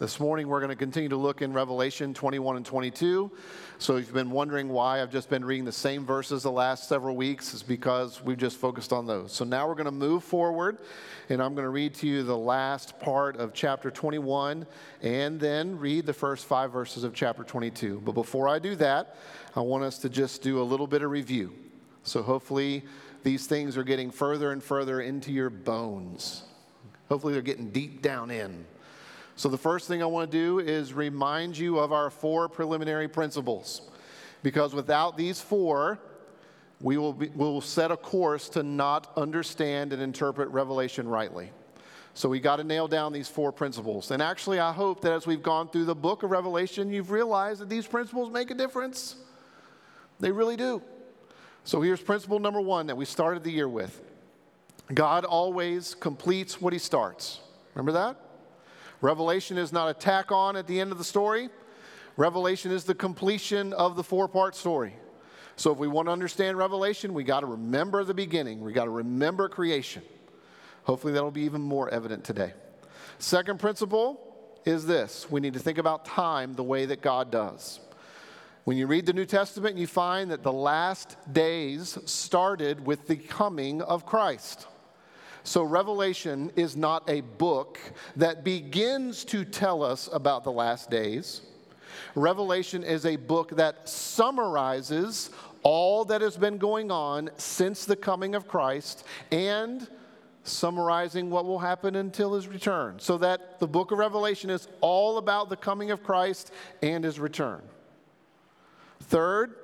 This morning, we're going to continue to look in Revelation 21 and 22. So, if you've been wondering why I've just been reading the same verses the last several weeks, it's because we've just focused on those. So, now we're going to move forward, and I'm going to read to you the last part of chapter 21 and then read the first five verses of chapter 22. But before I do that, I want us to just do a little bit of review. So, hopefully, these things are getting further and further into your bones. Hopefully, they're getting deep down in. So, the first thing I want to do is remind you of our four preliminary principles. Because without these four, we will, be, will set a course to not understand and interpret Revelation rightly. So, we got to nail down these four principles. And actually, I hope that as we've gone through the book of Revelation, you've realized that these principles make a difference. They really do. So, here's principle number one that we started the year with God always completes what he starts. Remember that? Revelation is not a tack on at the end of the story. Revelation is the completion of the four part story. So if we want to understand Revelation, we got to remember the beginning. We got to remember creation. Hopefully that'll be even more evident today. Second principle is this we need to think about time the way that God does. When you read the New Testament, you find that the last days started with the coming of Christ. So, Revelation is not a book that begins to tell us about the last days. Revelation is a book that summarizes all that has been going on since the coming of Christ and summarizing what will happen until his return. So that the book of Revelation is all about the coming of Christ and his return. Third,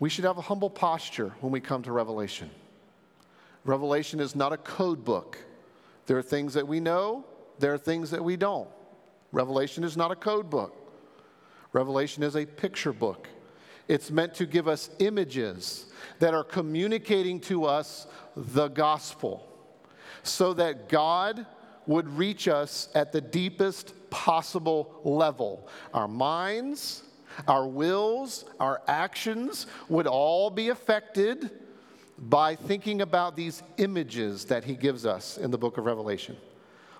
we should have a humble posture when we come to Revelation. Revelation is not a code book. There are things that we know, there are things that we don't. Revelation is not a code book. Revelation is a picture book. It's meant to give us images that are communicating to us the gospel so that God would reach us at the deepest possible level. Our minds, our wills, our actions would all be affected by thinking about these images that he gives us in the book of Revelation.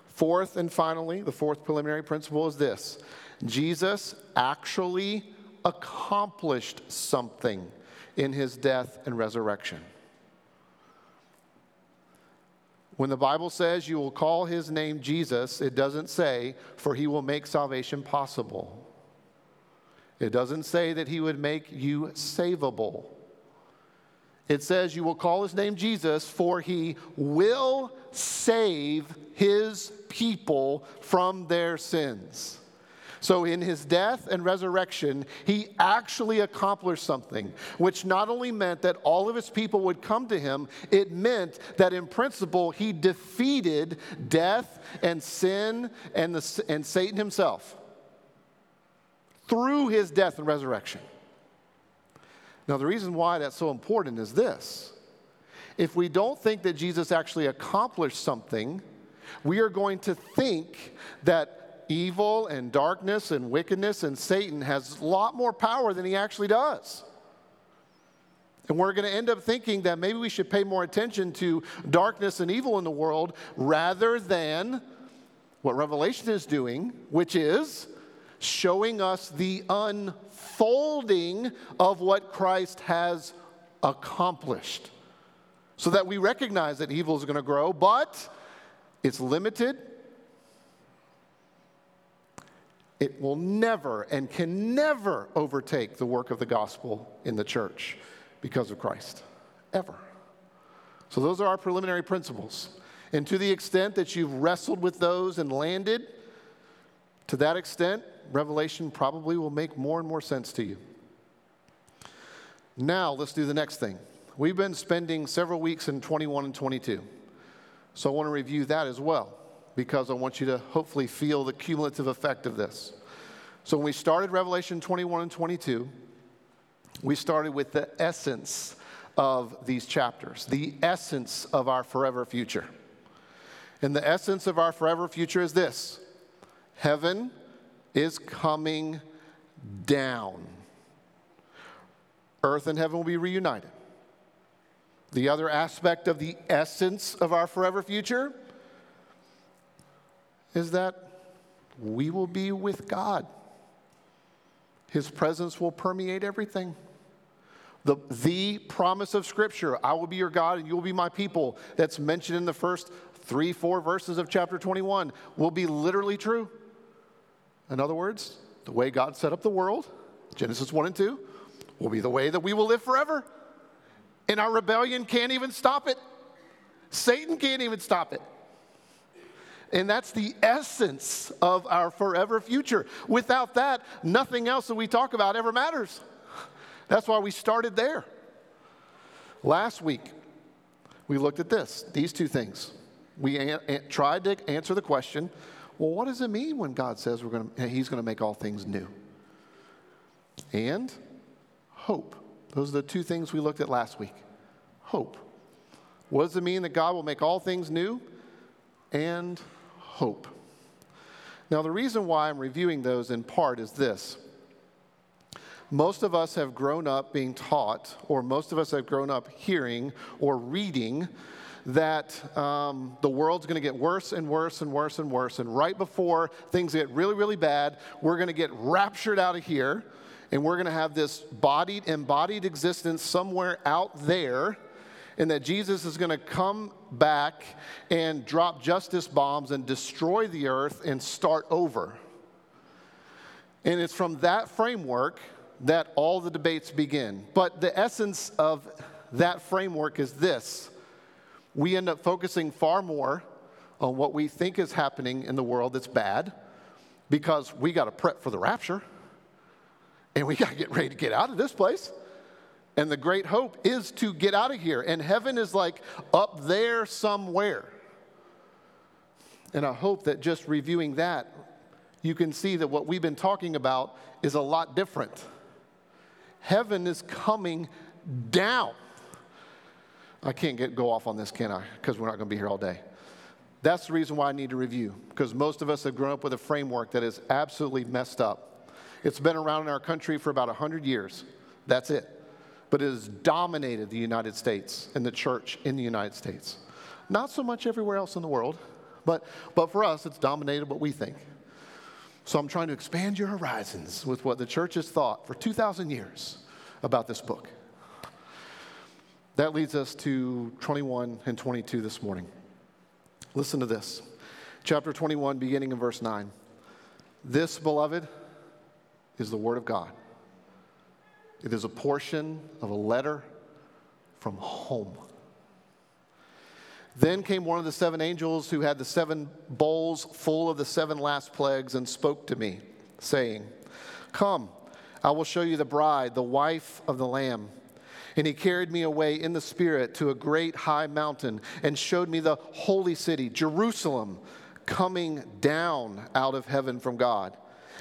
Fourth and finally, the fourth preliminary principle is this Jesus actually accomplished something in his death and resurrection. When the Bible says you will call his name Jesus, it doesn't say, for he will make salvation possible. It doesn't say that he would make you savable. It says, You will call his name Jesus, for he will save his people from their sins. So, in his death and resurrection, he actually accomplished something, which not only meant that all of his people would come to him, it meant that in principle, he defeated death and sin and, the, and Satan himself through his death and resurrection. Now, the reason why that's so important is this if we don't think that Jesus actually accomplished something, we are going to think that evil and darkness and wickedness and Satan has a lot more power than he actually does. And we're going to end up thinking that maybe we should pay more attention to darkness and evil in the world rather than what Revelation is doing, which is showing us the unfolding of what Christ has accomplished. So that we recognize that evil is going to grow, but it's limited. It will never and can never overtake the work of the gospel in the church because of Christ. Ever. So, those are our preliminary principles. And to the extent that you've wrestled with those and landed, to that extent, Revelation probably will make more and more sense to you. Now, let's do the next thing. We've been spending several weeks in 21 and 22. So I want to review that as well because I want you to hopefully feel the cumulative effect of this. So when we started Revelation 21 and 22, we started with the essence of these chapters, the essence of our forever future. And the essence of our forever future is this heaven is coming down. Earth and heaven will be reunited. The other aspect of the essence of our forever future is that we will be with God. His presence will permeate everything. The, the promise of Scripture, I will be your God and you will be my people, that's mentioned in the first three, four verses of chapter 21, will be literally true. In other words, the way God set up the world, Genesis 1 and 2, will be the way that we will live forever. And our rebellion can't even stop it. Satan can't even stop it. And that's the essence of our forever future. Without that, nothing else that we talk about ever matters. That's why we started there. Last week, we looked at this, these two things. We a- a- tried to answer the question well, what does it mean when God says we're gonna, He's going to make all things new? And hope. Those are the two things we looked at last week. Hope. What does it mean that God will make all things new? And hope. Now, the reason why I'm reviewing those in part is this. Most of us have grown up being taught, or most of us have grown up hearing or reading that um, the world's going to get worse and worse and worse and worse. And right before things get really, really bad, we're going to get raptured out of here and we're going to have this bodied, embodied existence somewhere out there. And that Jesus is going to come back and drop justice bombs and destroy the earth and start over. And it's from that framework that all the debates begin. But the essence of that framework is this we end up focusing far more on what we think is happening in the world that's bad because we got to prep for the rapture and we got to get ready to get out of this place. And the great hope is to get out of here. And heaven is like up there somewhere. And I hope that just reviewing that, you can see that what we've been talking about is a lot different. Heaven is coming down. I can't get, go off on this, can I? Because we're not going to be here all day. That's the reason why I need to review, because most of us have grown up with a framework that is absolutely messed up. It's been around in our country for about 100 years. That's it. But it has dominated the United States and the church in the United States. Not so much everywhere else in the world, but, but for us, it's dominated what we think. So I'm trying to expand your horizons with what the church has thought for 2,000 years about this book. That leads us to 21 and 22 this morning. Listen to this. Chapter 21, beginning in verse 9. This, beloved, is the Word of God. It is a portion of a letter from home. Then came one of the seven angels who had the seven bowls full of the seven last plagues and spoke to me, saying, Come, I will show you the bride, the wife of the Lamb. And he carried me away in the Spirit to a great high mountain and showed me the holy city, Jerusalem, coming down out of heaven from God,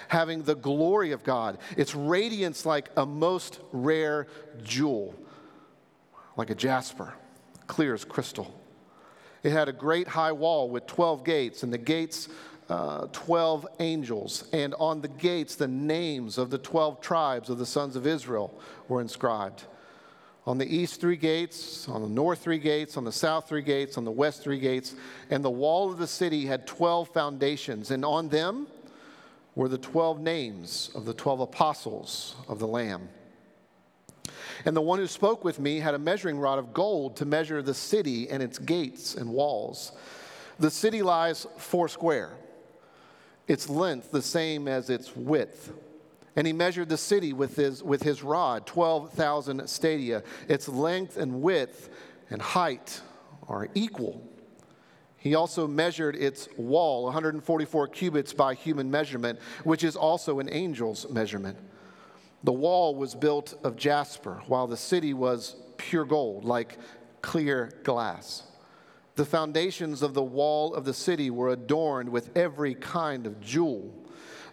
having the glory of God, its radiance like a most rare jewel, like a jasper, clear as crystal. It had a great high wall with 12 gates, and the gates, uh, 12 angels. And on the gates, the names of the 12 tribes of the sons of Israel were inscribed. On the east, three gates, on the north, three gates, on the south, three gates, on the west, three gates. And the wall of the city had 12 foundations, and on them were the 12 names of the 12 apostles of the Lamb. And the one who spoke with me had a measuring rod of gold to measure the city and its gates and walls. The city lies four square, its length the same as its width. And he measured the city with his, with his rod, 12,000 stadia. Its length and width and height are equal. He also measured its wall, 144 cubits by human measurement, which is also an angel's measurement. The wall was built of jasper, while the city was pure gold, like clear glass. The foundations of the wall of the city were adorned with every kind of jewel.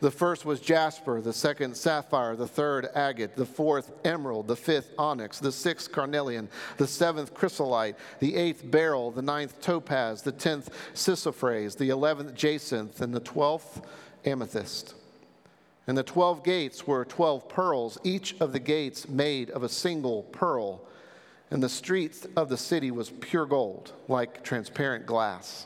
The first was jasper, the second sapphire, the third agate, the fourth emerald, the fifth onyx, the sixth carnelian, the seventh chrysolite, the eighth beryl, the ninth topaz, the tenth chrysoprase, the eleventh jacinth, and the twelfth amethyst. And the 12 gates were 12 pearls, each of the gates made of a single pearl. And the streets of the city was pure gold, like transparent glass.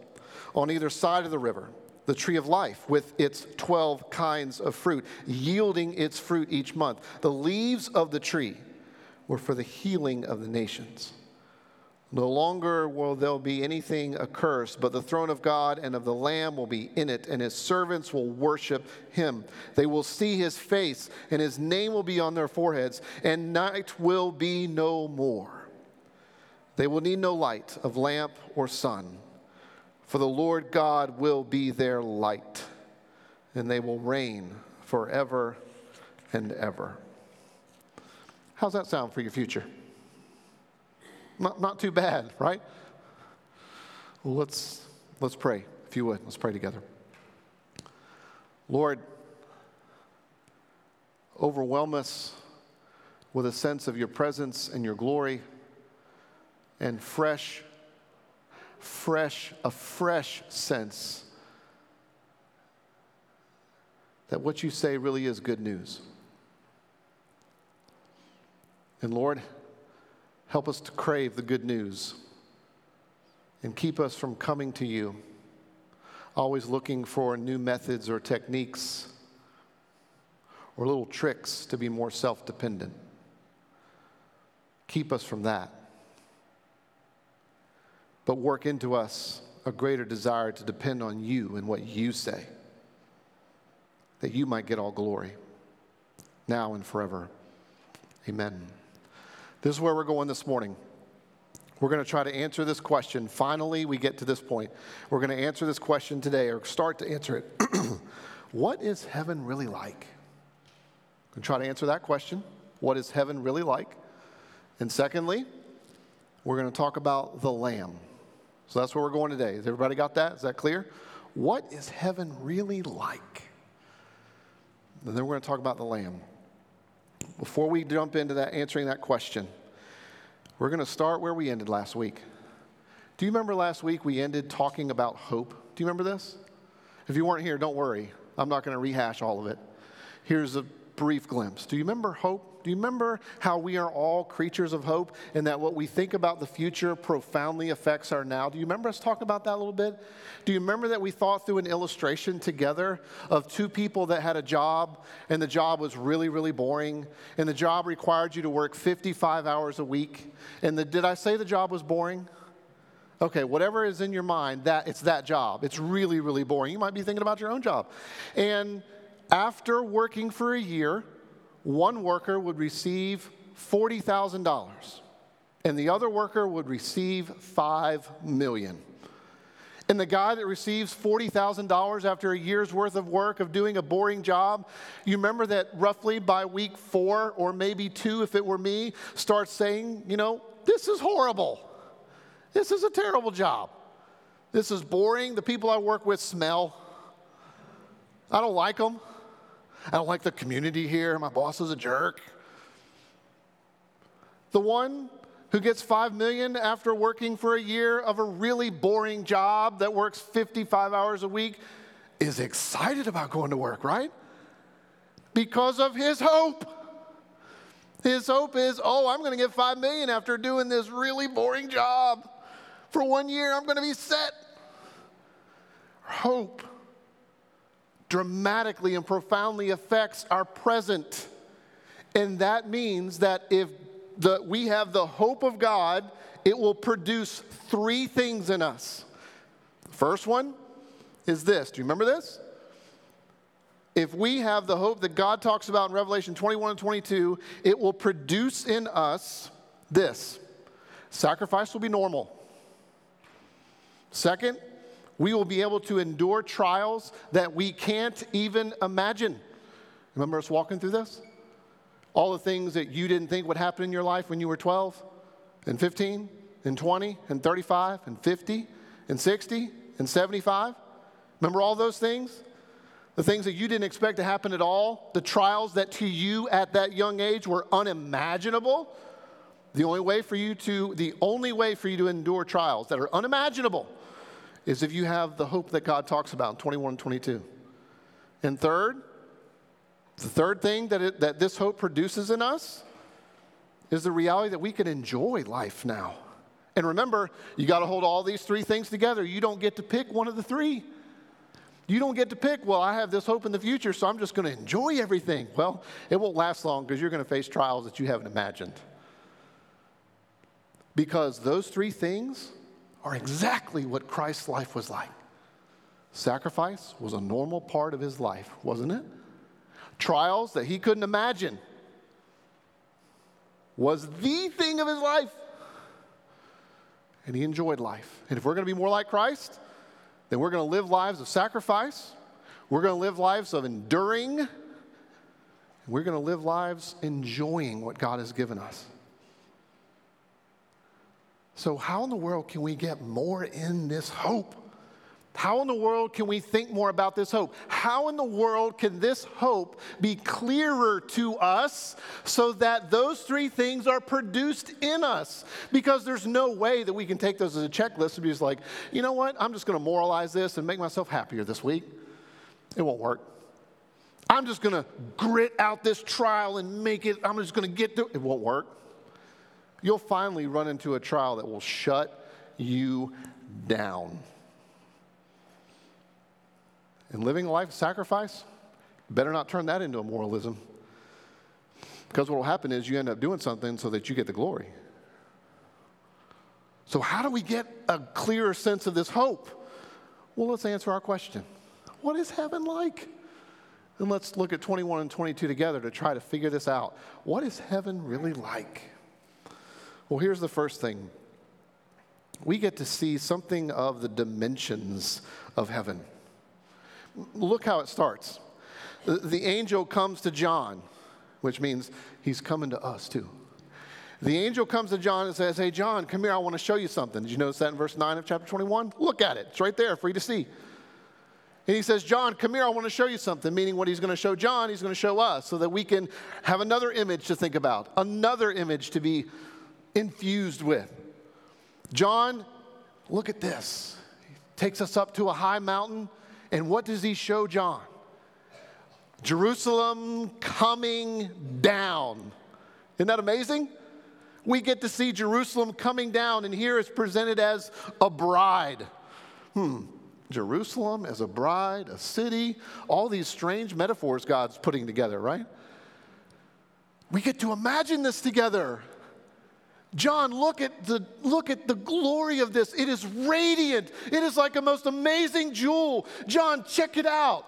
on either side of the river, the tree of life with its 12 kinds of fruit, yielding its fruit each month. The leaves of the tree were for the healing of the nations. No longer will there be anything accursed, but the throne of God and of the Lamb will be in it, and his servants will worship him. They will see his face, and his name will be on their foreheads, and night will be no more. They will need no light of lamp or sun, for the Lord God will be their light, and they will reign forever and ever. How's that sound for your future? Not, not too bad, right? Well, let's, let's pray, if you would. Let's pray together. Lord, overwhelm us with a sense of your presence and your glory and fresh, fresh, a fresh sense that what you say really is good news. And Lord, Help us to crave the good news and keep us from coming to you, always looking for new methods or techniques or little tricks to be more self dependent. Keep us from that. But work into us a greater desire to depend on you and what you say, that you might get all glory, now and forever. Amen. This is where we're going this morning. We're going to try to answer this question. Finally, we get to this point. We're going to answer this question today, or start to answer it. what is heaven really like? I'm going to try to answer that question. What is heaven really like? And secondly, we're going to talk about the Lamb. So that's where we're going today. Has everybody got that? Is that clear? What is heaven really like? And then we're going to talk about the Lamb. Before we jump into that, answering that question, we're going to start where we ended last week. Do you remember last week we ended talking about hope? Do you remember this? If you weren't here, don't worry. I'm not going to rehash all of it. Here's a brief glimpse. Do you remember Do you remember how we are all creatures of hope and that what we think about the future profoundly affects our now? Do you remember us talking about that a little bit? Do you remember that we thought through an illustration together of two people that had a job and the job was really, really boring and the job required you to work 55 hours a week? And the, did I say the job was boring? Okay, whatever is in your mind, that it's that job. It's really, really boring. You might be thinking about your own job. And after working for a year, one worker would receive $40,000 and the other worker would receive 5 million. And the guy that receives $40,000 after a year's worth of work of doing a boring job, you remember that roughly by week 4 or maybe 2 if it were me, starts saying, you know, this is horrible. This is a terrible job. This is boring. The people I work with smell. I don't like them. I don't like the community here. My boss is a jerk. The one who gets 5 million after working for a year of a really boring job that works 55 hours a week is excited about going to work, right? Because of his hope. His hope is, "Oh, I'm going to get 5 million after doing this really boring job. For 1 year I'm going to be set." Hope dramatically and profoundly affects our present. And that means that if the, we have the hope of God, it will produce three things in us. First one is this. Do you remember this? if we have the hope that God talks about in Revelation 21 and 22, it will produce in us this sacrifice will be normal. Second, we will be able to endure trials that we can't even imagine. Remember us walking through this? All the things that you didn't think would happen in your life when you were 12 and 15 and 20 and 35 and 50 and 60 and 75. Remember all those things? The things that you didn't expect to happen at all, the trials that to you at that young age were unimaginable. The only way for you to the only way for you to endure trials that are unimaginable is if you have the hope that God talks about in 21 and 22. And third, the third thing that, it, that this hope produces in us is the reality that we can enjoy life now. And remember, you got to hold all these three things together. You don't get to pick one of the three. You don't get to pick, well, I have this hope in the future, so I'm just going to enjoy everything. Well, it won't last long because you're going to face trials that you haven't imagined. Because those three things are exactly what Christ's life was like. Sacrifice was a normal part of his life, wasn't it? Trials that he couldn't imagine was the thing of his life. And he enjoyed life. And if we're going to be more like Christ, then we're going to live lives of sacrifice. We're going to live lives of enduring. We're going to live lives enjoying what God has given us. So, how in the world can we get more in this hope? How in the world can we think more about this hope? How in the world can this hope be clearer to us so that those three things are produced in us? Because there's no way that we can take those as a checklist and be just like, you know what, I'm just going to moralize this and make myself happier this week. It won't work. I'm just going to grit out this trial and make it, I'm just going to get through it. It won't work you'll finally run into a trial that will shut you down. And living a life of sacrifice, better not turn that into a moralism. Because what will happen is you end up doing something so that you get the glory. So, how do we get a clearer sense of this hope? Well, let's answer our question What is heaven like? And let's look at 21 and 22 together to try to figure this out. What is heaven really like? Well, here's the first thing we get to see something of the dimensions of heaven. Look how it starts. The, angel comes to John, which means he's coming to us too. The angel comes to John and says, Hey, John, come here. I want to show you something. Did you notice that in verse 9 of chapter 21? Look at it. It's right there for you to see. And he says, John, come here. I want to show you something. Meaning, what he's going to show John, he's going to show us so that we can have another image to think about, another image to be infused with. John, look at this. He takes us up to a high mountain, and what does he show John? Jerusalem coming down. Isn't that amazing? We get to see Jerusalem coming down, and here it's presented as a bride. Hmm, Jerusalem as a bride, a city, all these strange metaphors God's putting together, right? We get to imagine this together. John, look at the look at the glory of this. It is radiant. It is like a most amazing jewel. John, check it out.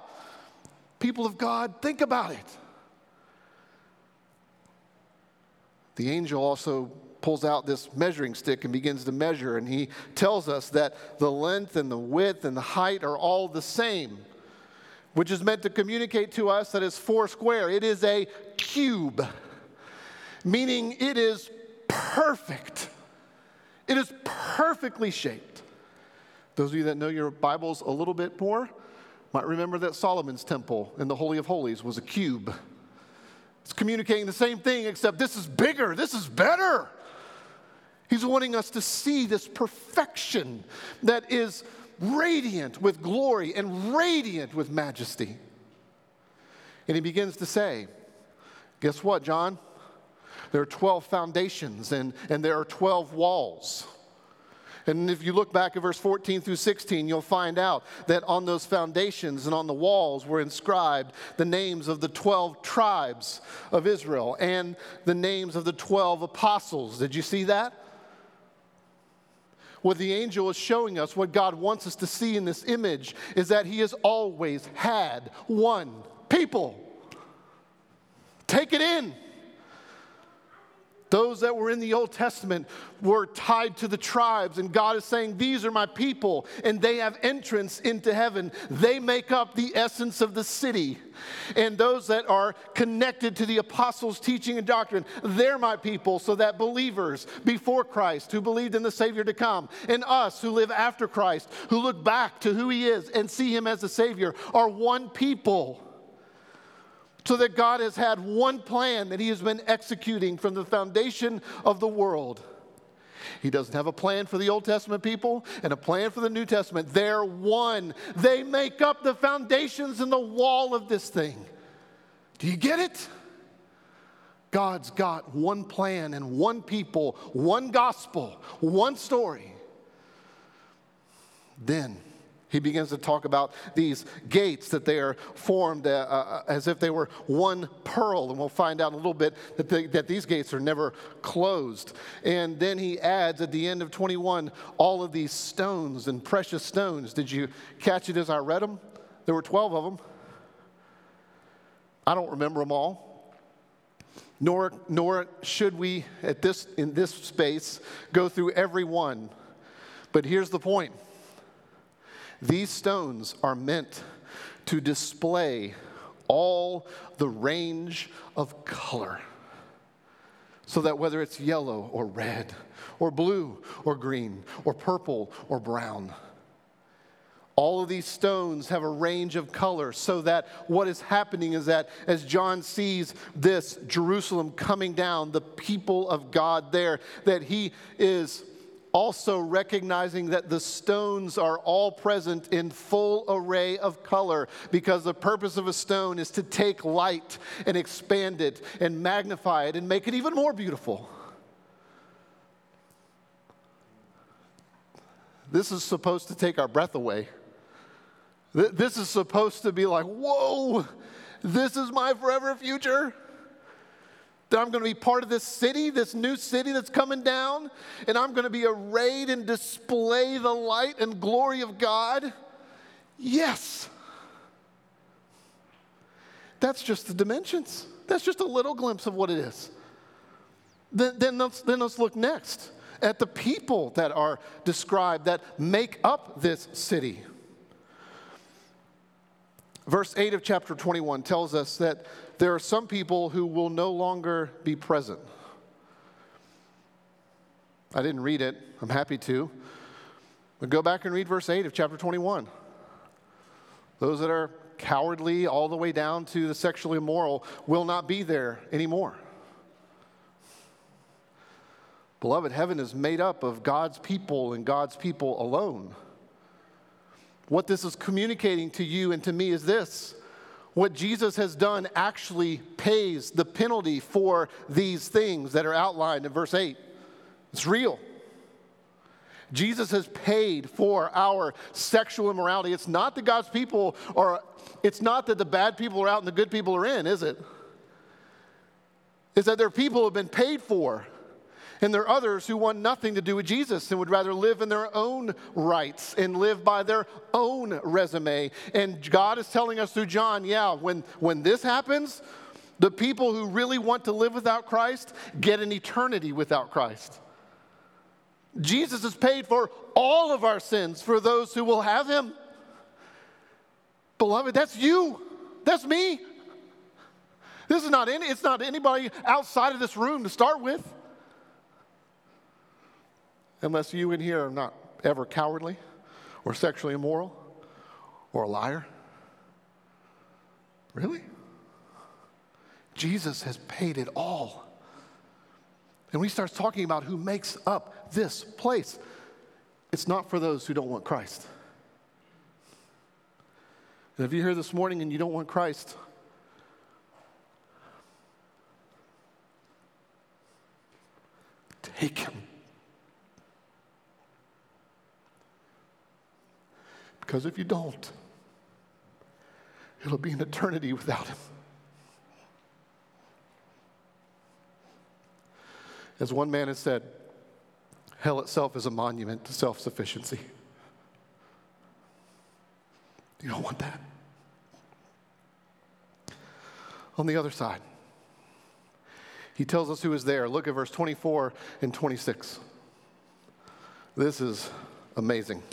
People of God, think about it. The angel also pulls out this measuring stick and begins to measure, and he tells us that the length and the width and the height are all the same, which is meant to communicate to us that it's four square. It is a cube, meaning it is perfect. It is perfectly shaped. Those of you that know your Bibles a little bit more might remember that Solomon's temple in the Holy of Holies was a cube. It's communicating the same thing, except this is bigger, this is better. He's wanting us to see this perfection that is radiant with glory and radiant with majesty. And he begins to say, Guess what, John? There are 12 foundations and, and there are 12 walls. And if you look back at verse 14 through 16, you'll find out that on those foundations and on the walls were inscribed the names of the 12 tribes of Israel and the names of the 12 apostles. Did you see that? What the angel is showing us, what God wants us to see in this image, is that He has always had one people. Take it in. Those that were in the Old Testament were tied to the tribes, and God is saying, These are my people, and they have entrance into heaven. They make up the essence of the city. And those that are connected to the apostles' teaching and doctrine, they're my people, so that believers before Christ who believed in the Savior to come, and us who live after Christ, who look back to who He is and see Him as a Savior, are one people so that God has had one plan that He has been executing from the foundation of the world. He doesn't have a plan for the Old Testament people and a plan for the New Testament. They're one. They make up the foundations and the wall of this thing. Do you get it? God's got one plan and one people, one gospel, one story. Then, he begins to talk about these gates that they are formed uh, uh, as if they were one pearl. And we'll find out in a little bit that, they, that these gates are never closed. And then he adds at the end of 21 all of these stones and precious stones. Did you catch it as I read them? There were 12 of them. I don't remember them all. Nor, nor should we at this, in this space go through every one. But here's the point these stones are meant to display all the range of color. So that whether it's yellow or red, or blue or green, or purple or brown, all of these stones have a range of color so that what is happening is that as John sees this Jerusalem coming down, the people of God there, that he is also recognizing that the stones are all present in full array of color because the purpose of a stone is to take light and expand it and magnify it and make it even more beautiful. This is supposed to take our breath away. This is supposed to be like, whoa, this is my forever future that I'm going to be part of this city, this new city that's coming down, and I'm going to be arrayed and display the light and glory of God? Yes. That's just the dimensions. That's just a little glimpse of what it is. Then, then, let's, then let's look next at the people that are described that make up this city. Verse 8 of chapter 21 tells us that there are some people who will no longer be present. I didn't read it, I'm happy to. But go back and read verse 8 of chapter 21. Those that are cowardly all the way down to the sexually immoral will not be there anymore. Beloved, heaven is made up of God's people and God's people alone. What this is communicating to you and to me is this what Jesus has done actually pays the penalty for these things that are outlined in verse 8. It's real. Jesus has paid for our sexual immorality. It's not that God's people are, it's not that the bad people are out and the good people are in, is it? It's that there are people have been paid for. And there are others who want nothing to do with Jesus and would rather live in their own rights and live by their own resume. And God is telling us through John, yeah, when, when this happens, the people who really want to live without Christ get an eternity without Christ. Jesus has paid for all of our sins for those who will have him. Beloved, that's you. That's me. This is not any, it's not anybody outside of this room to start with unless you in here are not ever cowardly or sexually immoral or a liar? Really? Jesus has paid it all. And we start talking about who makes up this place. It's not for those who don't want Christ. And if you're here this morning and you don't want Christ, take him. Because if you don't, it'll be an eternity without Him. As one man has said, hell itself is a monument to self sufficiency. You don't want that. on the other side. He tells us who is there. Look at verse 24 and 26. This is amazing.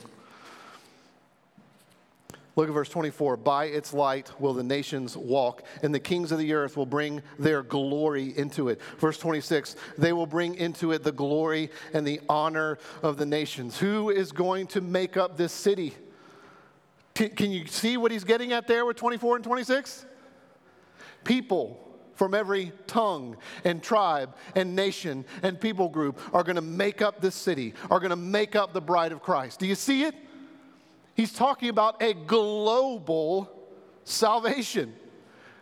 Look at verse 24. By its light will the nations walk, and the kings of the earth will bring their glory into it. Verse 26. They will bring into it the glory and the honor of the nations. Who is going to make up this city? Can, you see what he's getting at there with 24 and 26? People from every tongue and tribe and nation and people group are going to make up this city, are going to make up the bride of Christ. Do you see it? He's talking about a global salvation.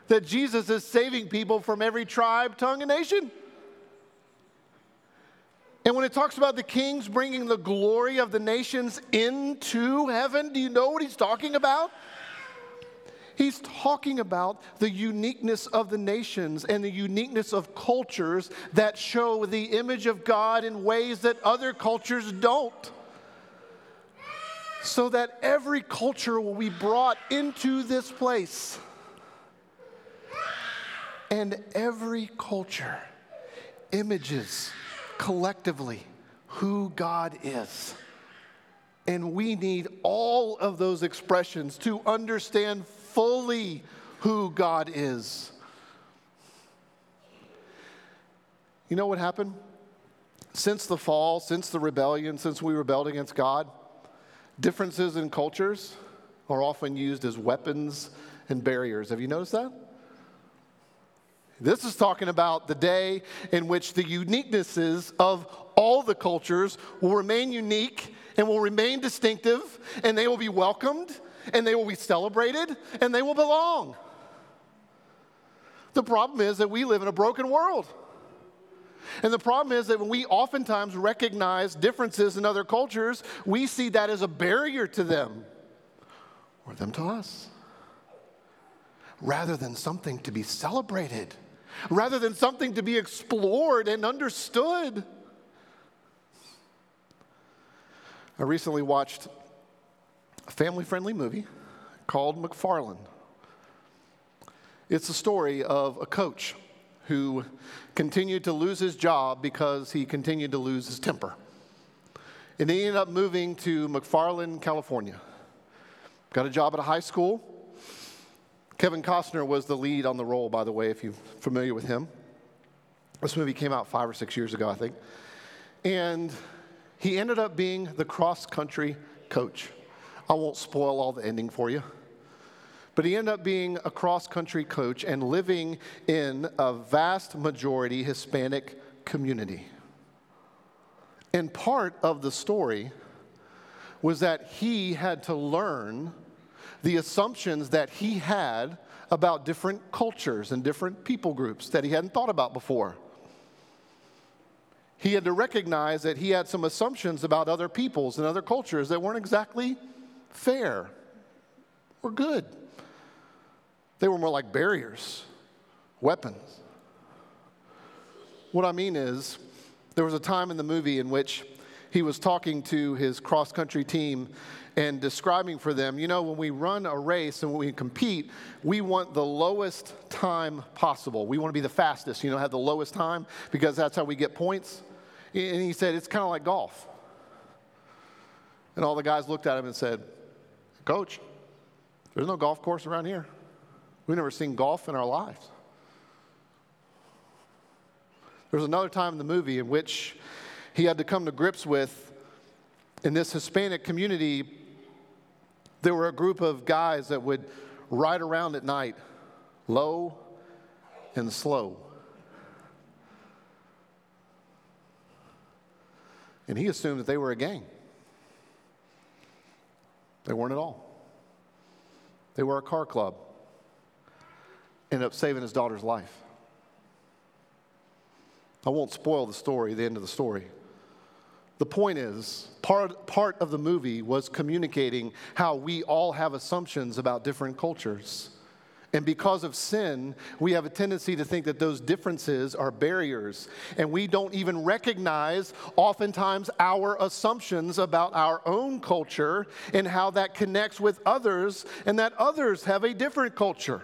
That Jesus is saving people from every tribe, tongue, and nation. And when it talks about the kings bringing the glory of the nations into heaven, do you know what he's talking about? He's talking about the uniqueness of the nations and the uniqueness of cultures that show the image of God in ways that other cultures don't so that every culture will be brought into this place. And every culture images collectively who God is. And we need all of those expressions to understand fully who God is. You know what happened? Since the fall, since the rebellion, since we rebelled against God, Differences in cultures are often used as weapons and barriers. Have you noticed that? This is talking about the day in which the uniquenesses of all the cultures will remain unique and will remain distinctive, and they will be welcomed, and they will be celebrated, and they will belong. The problem is that we live in a broken world. And the problem is that when we oftentimes recognize differences in other cultures, we see that as a barrier to them or them to us, rather than something to be celebrated, rather than something to be explored and understood. I recently watched a family friendly movie called McFarland. It's a story of a coach who continued to lose his job because he continued to lose his temper. And he ended up moving to McFarland, California. Got a job at a high school. Kevin Costner was the lead on the role, by the way, if you're familiar with him. This movie came out five or six years ago, I think. And he ended up being the cross country coach. I won't spoil all the ending for you. But he ended up being a cross country coach and living in a vast majority Hispanic community. And part of the story was that he had to learn the assumptions that he had about different cultures and different people groups that he hadn't thought about before. He had to recognize that he had some assumptions about other peoples and other cultures that weren't exactly fair or good. They were more like barriers, weapons. What I mean is, there was a time in the movie in which he was talking to his cross country team and describing for them, you know, when we run a race and when we compete, we want the lowest time possible. We want to be the fastest, you know, have the lowest time because that's how we get points. And he said, it's kind of like golf. And all the guys looked at him and said, Coach, there's no golf course around here. We've never seen golf in our lives. There was another time in the movie in which he had to come to grips with, in this Hispanic community, there were a group of guys that would ride around at night, low and slow. And he assumed that they were a gang. They weren't at all. They were a car club ended up saving his daughter's life. I won't spoil the story, the end of the story. The point is, part, part of the movie was communicating how we all have assumptions about different cultures. And because of sin, we have a tendency to think that those differences are barriers. And we don't even recognize, oftentimes, our assumptions about our own culture and how that connects with others, and that others have a different culture.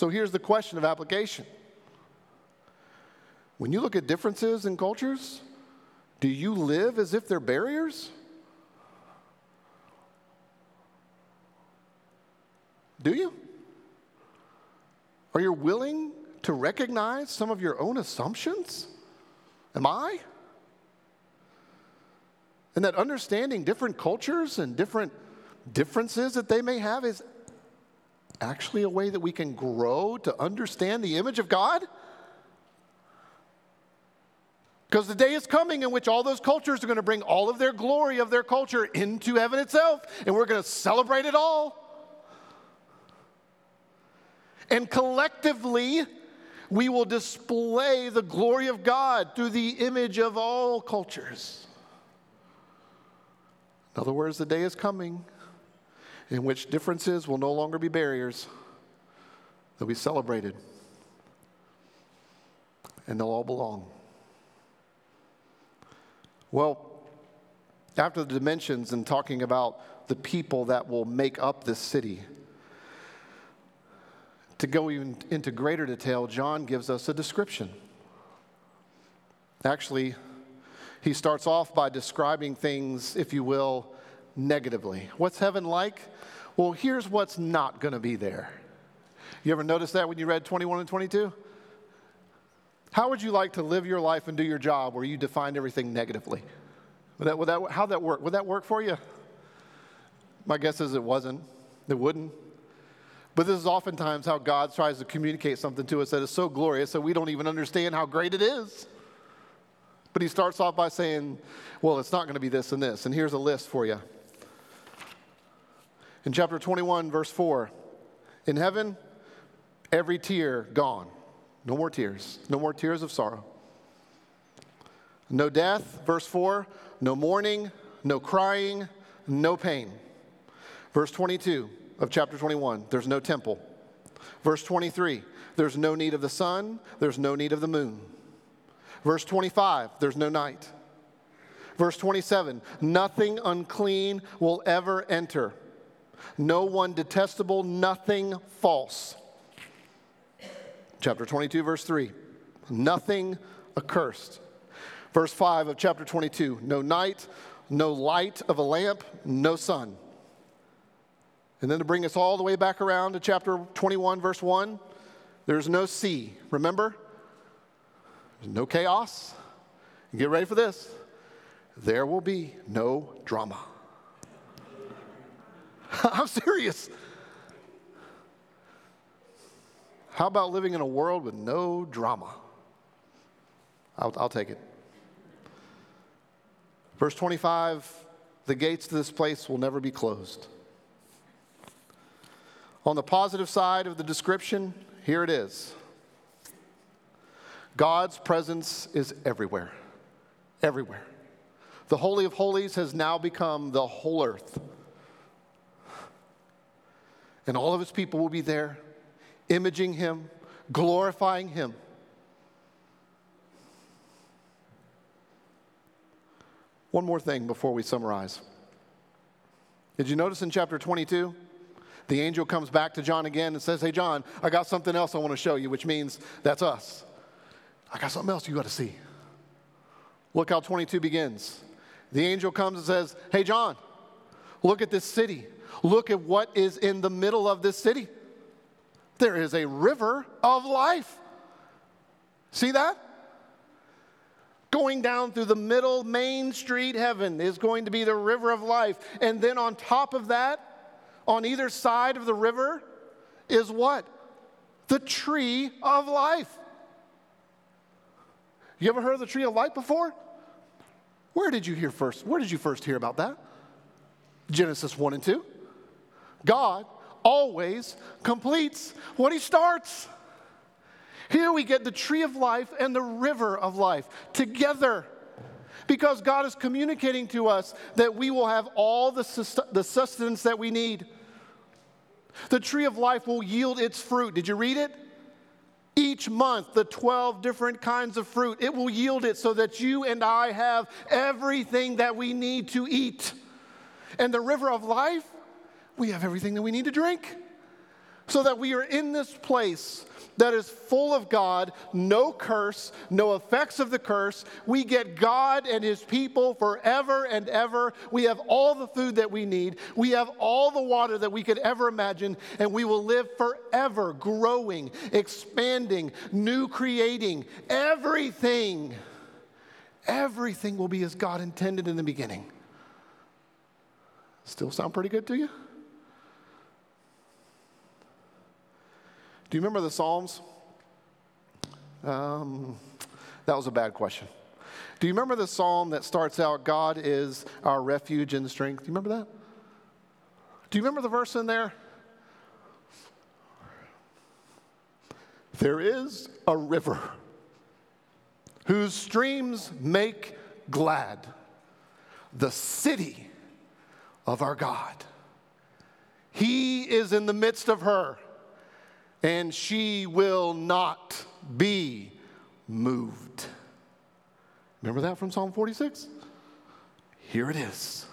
So here's the question of application. When you look at differences in cultures, do you live as if they're barriers? Do you? Are you willing to recognize some of your own assumptions? Am I? And that understanding different cultures and different differences that they may have is actually a way that we can grow to understand the image of God? Because the day is coming in which all those cultures are going to bring all of their glory of their culture into heaven itself, and we're going to celebrate it all. And collectively, we will display the glory of God through the image of all cultures. In other words, the day is coming in which differences will no longer be barriers, they'll be celebrated, and they'll all belong. Well, after the dimensions and talking about the people that will make up this city, to go even into greater detail, John gives us a description. Actually, he starts off by describing things, if you will, negatively. What's heaven like? Well, here's what's not going to be there. You ever notice that when you read 21 and 22? How would you like to live your life and do your job where you define everything negatively? Would that, would that, how'd that work? Would that work for you? My guess is it wasn't. It wouldn't. But this is oftentimes how God tries to communicate something to us that is so glorious that we don't even understand how great it is. But he starts off by saying, well, it's not going to be this and this. And here's a list for you. In chapter 21, verse 4, in heaven, every tear gone. No more tears. No more tears of sorrow. No death, verse 4, no mourning, no crying, no pain. Verse 22 of chapter 21, there's no temple. Verse 23, there's no need of the sun, there's no need of the moon. Verse 25, there's no night. Verse 27, nothing unclean will ever enter. No one detestable, nothing false. Chapter 22, verse 3, nothing accursed. Verse 5 of chapter 22, no night, no light of a lamp, no sun. And then to bring us all the way back around to chapter 21, verse 1, there's no sea. Remember? There's no chaos. Get ready for this. There will be no drama. I'm serious. How about living in a world with no drama? I'll, I'll take it. Verse 25 the gates to this place will never be closed. On the positive side of the description, here it is God's presence is everywhere. Everywhere. The Holy of Holies has now become the whole earth. And all of his people will be there, imaging him, glorifying him. One more thing before we summarize. Did you notice in chapter 22? The angel comes back to John again and says, Hey, John, I got something else I want to show you, which means that's us. I got something else you got to see. Look how 22 begins. The angel comes and says, Hey, John, look at this city. Look at what is in the middle of this city. There is a river of life. See that? Going down through the middle main street heaven is going to be the river of life. And then on top of that, on either side of the river is what? The tree of life. You ever heard of the tree of life before? Where did you hear first? Where did you first hear about that? Genesis 1 and 2. God always completes what he starts. Here we get the tree of life and the river of life together because God is communicating to us that we will have all the, sustenance that we need. The tree of life will yield its fruit. Did you read it? Each month, the 12 different kinds of fruit, it will yield it so that you and I have everything that we need to eat. And the river of life, we have everything that we need to drink. so that we are in this place that is full of God, no curse, no effects of the curse. We get God and His people forever and ever. We have all the food that we need, we have all the water that we could ever imagine, and we will live forever, growing, expanding, new creating. Everything, everything will be as God intended in the beginning. Still sound pretty good to you? Do you remember the Psalms? Um, that was a bad question. Do you remember the psalm that starts out, God is our refuge and strength? Do you remember that? Do you remember the verse in there? There is a river whose streams make glad the city of our God. He is in the midst of her and she will not be moved. Remember that from Psalm 46? Here it is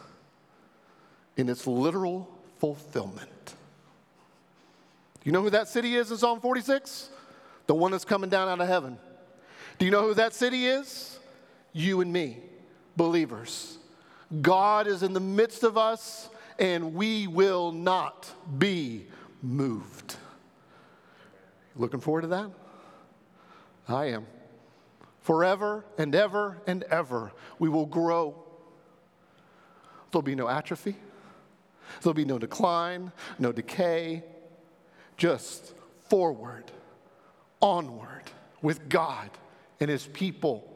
in its literal fulfillment. You know who that city is in Psalm 46? The one that's coming down out of heaven. Do you know who that city is? You and me, believers. God is in the midst of us, and we will not be moved. Looking forward to that? I am. Forever and ever and ever, we will grow. There'll be no atrophy, there'll be no decline, no decay, just forward, onward with God and His people.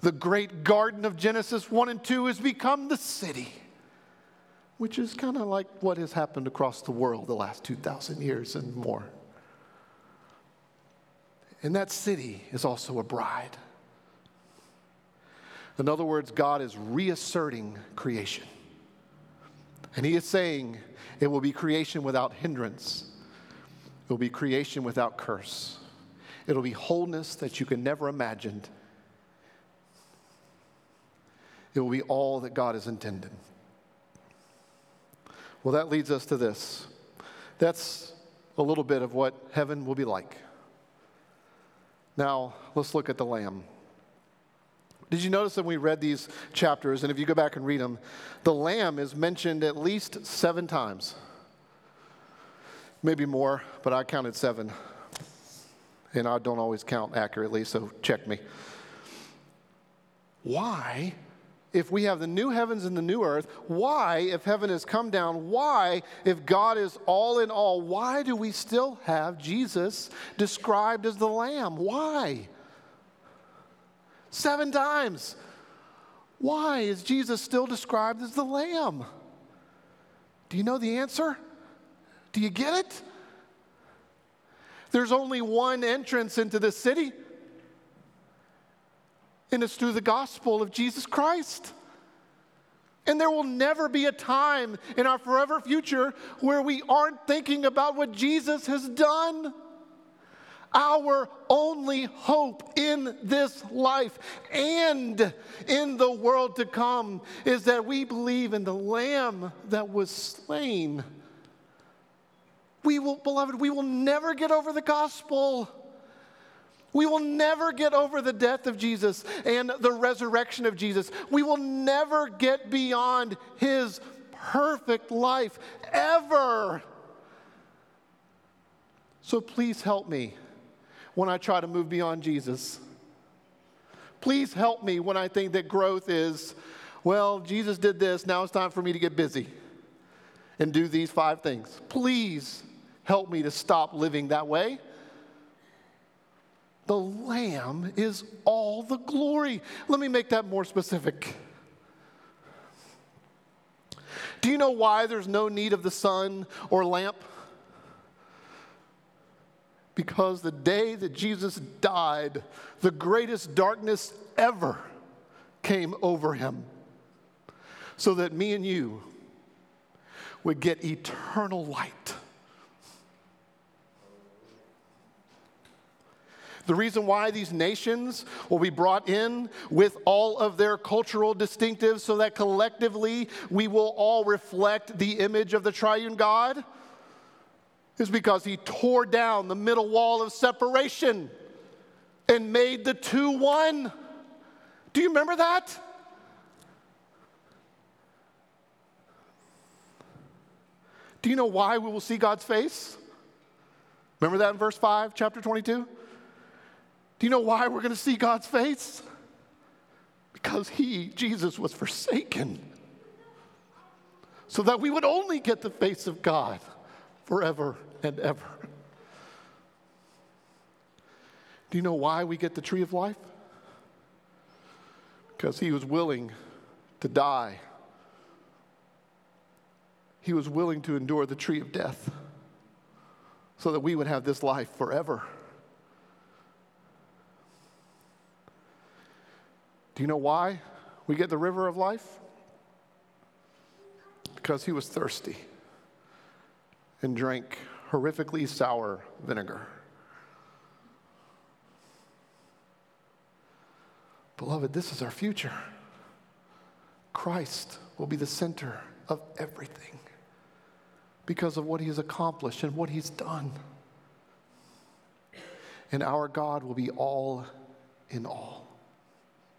The great garden of Genesis 1 and 2 has become the city, which is kind of like what has happened across the world the last 2,000 years and more. And that city is also a bride. In other words, God is reasserting creation. And He is saying it will be creation without hindrance, it will be creation without curse, it'll be wholeness that you can never imagine. It will be all that God has intended. Well, that leads us to this. That's a little bit of what heaven will be like. Now, let's look at the Lamb. Did you notice that we read these chapters, and if you go back and read them, the Lamb is mentioned at least seven times? Maybe more, but I counted seven. And I don't always count accurately, so check me. Why if we have the new heavens and the new earth, why, if heaven has come down, why, if God is all in all, why do we still have Jesus described as the Lamb? Why? Seven times. Why is Jesus still described as the Lamb? Do you know the answer? Do you get it? There's only one entrance into the city and it's through the gospel of Jesus Christ. And there will never be a time in our forever future where we aren't thinking about what Jesus has done. Our only hope in this life and in the world to come is that we believe in the Lamb that was slain. We will, beloved, we will never get over the gospel. We will never get over the death of Jesus and the resurrection of Jesus. We will never get beyond his perfect life, ever. So please help me when I try to move beyond Jesus. Please help me when I think that growth is, well, Jesus did this, now it's time for me to get busy and do these five things. Please help me to stop living that way the Lamb is all the glory. Let me make that more specific. Do you know why there's no need of the sun or lamp? Because the day that Jesus died, the greatest darkness ever came over him. So that me and you would get eternal light. The reason why these nations will be brought in with all of their cultural distinctives so that collectively we will all reflect the image of the triune God is because he tore down the middle wall of separation and made the two one. Do you remember that? Do you know why we will see God's face? Remember that in verse 5, chapter 22? Do you know why we're going to see God's face? Because he, Jesus, was forsaken so that we would only get the face of God forever and ever. Do you know why we get the tree of life? Because he was willing to die. He was willing to endure the tree of death so that we would have this life forever. Do you know why we get the river of life? Because he was thirsty and drank horrifically sour vinegar. Beloved, this is our future. Christ will be the center of everything because of what he has accomplished and what he's done. And our God will be all in all.